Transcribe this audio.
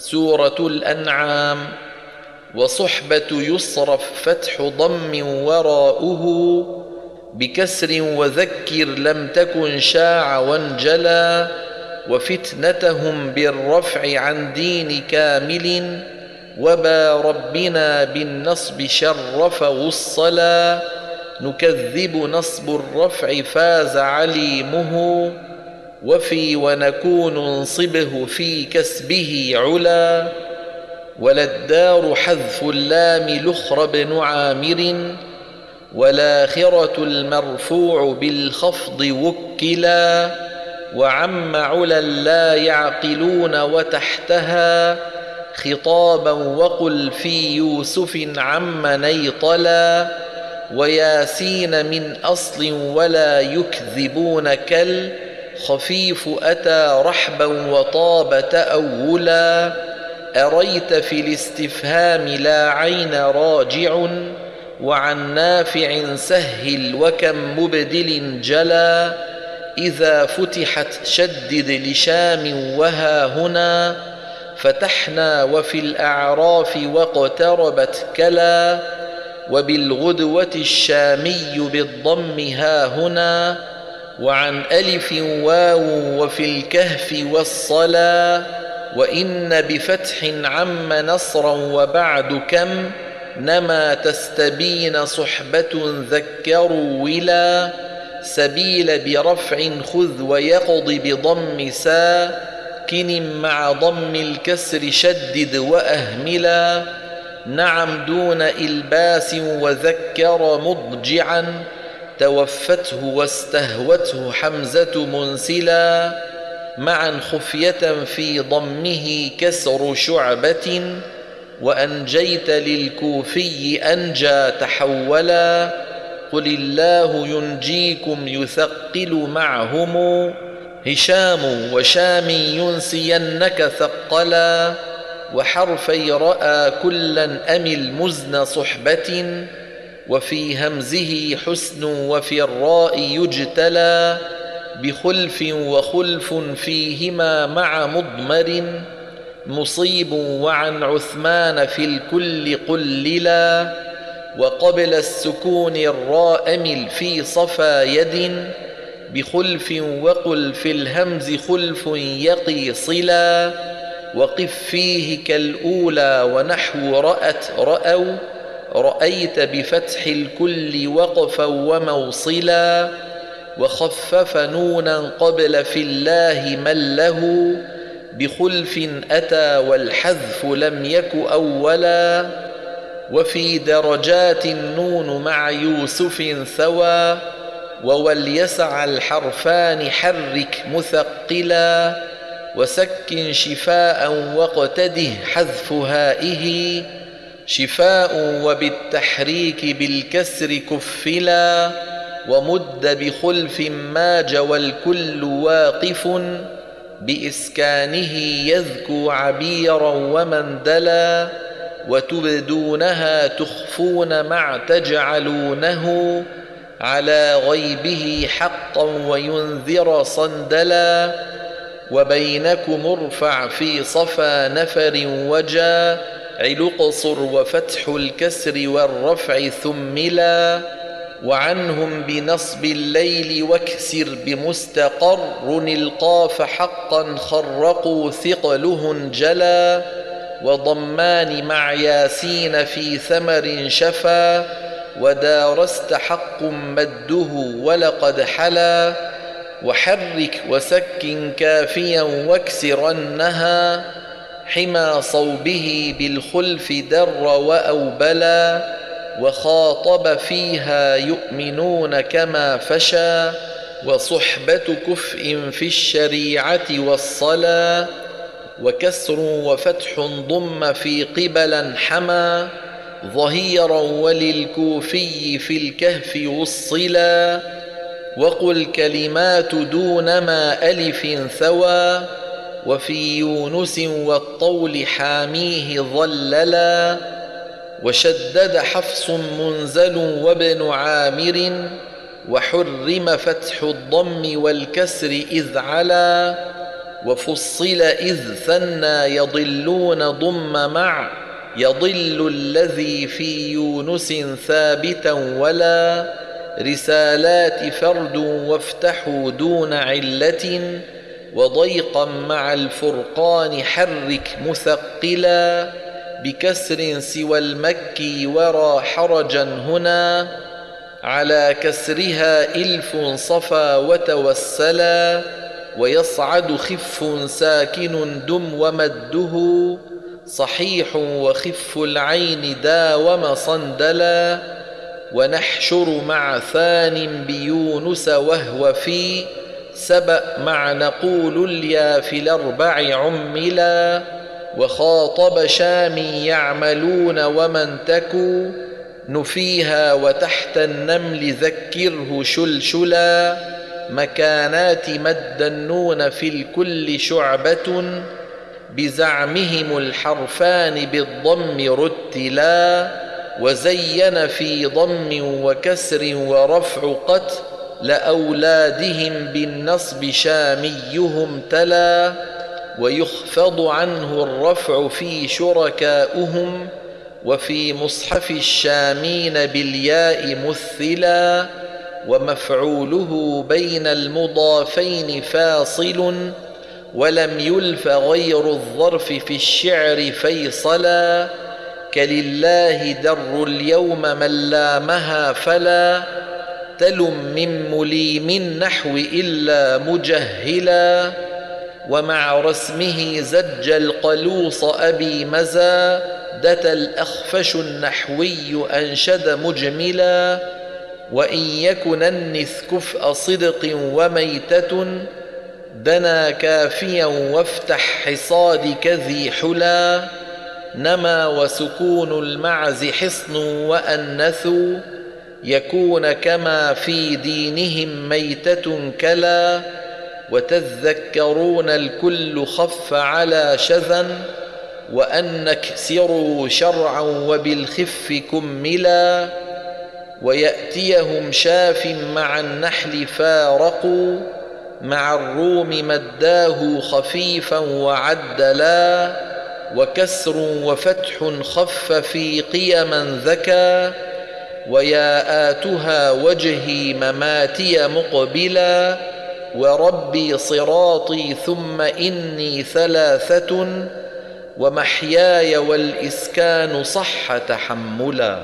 سورة الأنعام وصحبة يصرف فتح ضم وراؤه بكسر وذكر لم تكن شاع وانجلى وفتنتهم بالرفع عن دين كامل وبا ربنا بالنصب شرف والصلا نكذب نصب الرفع فاز عليمه وفي ونكون انصبه في كسبه علا ولا الدار حذف اللام لخر بن عامر والآخرة المرفوع بالخفض وكلا وعم علا لا يعقلون وتحتها خطابا وقل في يوسف عم نيطلا وياسين من أصل ولا يكذبون كل خفيف أتى رحبا وطاب تأولا أريت في الاستفهام لا عين راجع وعن نافع سهل وكم مبدل جلا إذا فتحت شدد لشام وها هنا فتحنا وفي الأعراف واقتربت كلا وبالغدوة الشامي بالضم ها هنا وعن ألف واو وفي الكهف والصلا وإن بفتح عم نصرا وبعد كم نما تستبين صحبة ذكروا ولا سبيل برفع خذ ويقض بضم ساكن مع ضم الكسر شدد وأهملا نعم دون إلباس وذكر مضجعا توفته واستهوته حمزة منسلا معا خفية في ضمه كسر شعبة وأنجيت للكوفي أنجى تحولا قل الله ينجيكم يثقل معهم هشام وشام ينسينك ثقلا وحرفي رأى كلا أمل مزن صحبة وفي همزه حسن وفي الراء يجتلى بخلف وخلف فيهما مع مضمر مصيب وعن عثمان في الكل قللا وقبل السكون الراء مل في صفا يد بخلف وقل في الهمز خلف يقي صلا وقف فيه كالأولى ونحو رأت رأوا رأيت بفتح الكل وقفا وموصلا وخفف نونا قبل في الله من له بخلف أتى والحذف لم يك أولا وفي درجات النون مع يوسف ثوى ووليسع الحرفان حرك مثقلا وسكن شفاء واقتده حذف هائه شفاء وبالتحريك بالكسر كفلا ومد بخلف ماج والكل واقف بإسكانه يذكو عبيرا ومندلا وتبدونها تخفون مع تجعلونه على غيبه حقا وينذر صندلا وبينكم ارفع في صفا نفر وجا علقصر وفتح الكسر والرفع ثملا وعنهم بنصب الليل واكسر بمستقر القاف حقا خرقوا ثقله جلا وضمان مع ياسين في ثمر شفا ودارست حق مده ولقد حلا وحرك وسكن كافيا واكسرنها حمى صوبه بالخلف در وأوبلا وخاطب فيها يؤمنون كما فشى وصحبة كفء في الشريعة والصلاة وكسر وفتح ضم في قبلا حمى ظهيرا وللكوفي في الكهف وصلا وقل كلمات دون ما ألف ثوى وفي يونس والطول حاميه ظللا وشدد حفص منزل وابن عامر وحرم فتح الضم والكسر إذ علا وفصل إذ ثنى يضلون ضم مع يضل الذي في يونس ثابتا ولا رسالات فرد وافتحوا دون علة وضيقا مع الفرقان حرك مثقلا بكسر سوى المكي ورى حرجا هنا على كسرها إلف صفا وتوسلا ويصعد خف ساكن دم ومده صحيح وخف العين داوم صندلا ونحشر مع ثان بيونس وهو في سبأ مع نقول اليا في الأربع عملا وخاطب شام يعملون ومن تكو نفيها وتحت النمل ذكره شلشلا مكانات مد النون في الكل شعبة بزعمهم الحرفان بالضم رتلا وزين في ضم وكسر ورفع قت لأولادهم بالنصب شاميهم تلا ويخفض عنه الرفع في شركاؤهم وفي مصحف الشامين بالياء مثلا ومفعوله بين المضافين فاصل ولم يلف غير الظرف في الشعر فيصلا كلله در اليوم من لامها فلا تلم من مليم النحو إلا مجهلا ومع رسمه زج القلوص أبي مزادة الأخفش النحوي أنشد مجملا. وإن يكن النث كفء صدق وميتة دنا كافيا وافتح حصادك ذي حلا. نما وسكون المعز حصن وأنثوا. يكون كما في دينهم ميتة كلا وتذكرون الكل خف على شذا وأن اكسروا شرعا وبالخف كملا ويأتيهم شاف مع النحل فارقوا مع الروم مداه خفيفا وعدلا وكسر وفتح خف في قيما ذكى وياءاتها وجهي مماتي مقبلا وربي صراطي ثم إني ثلاثة ومحياي والإسكان صح تحملا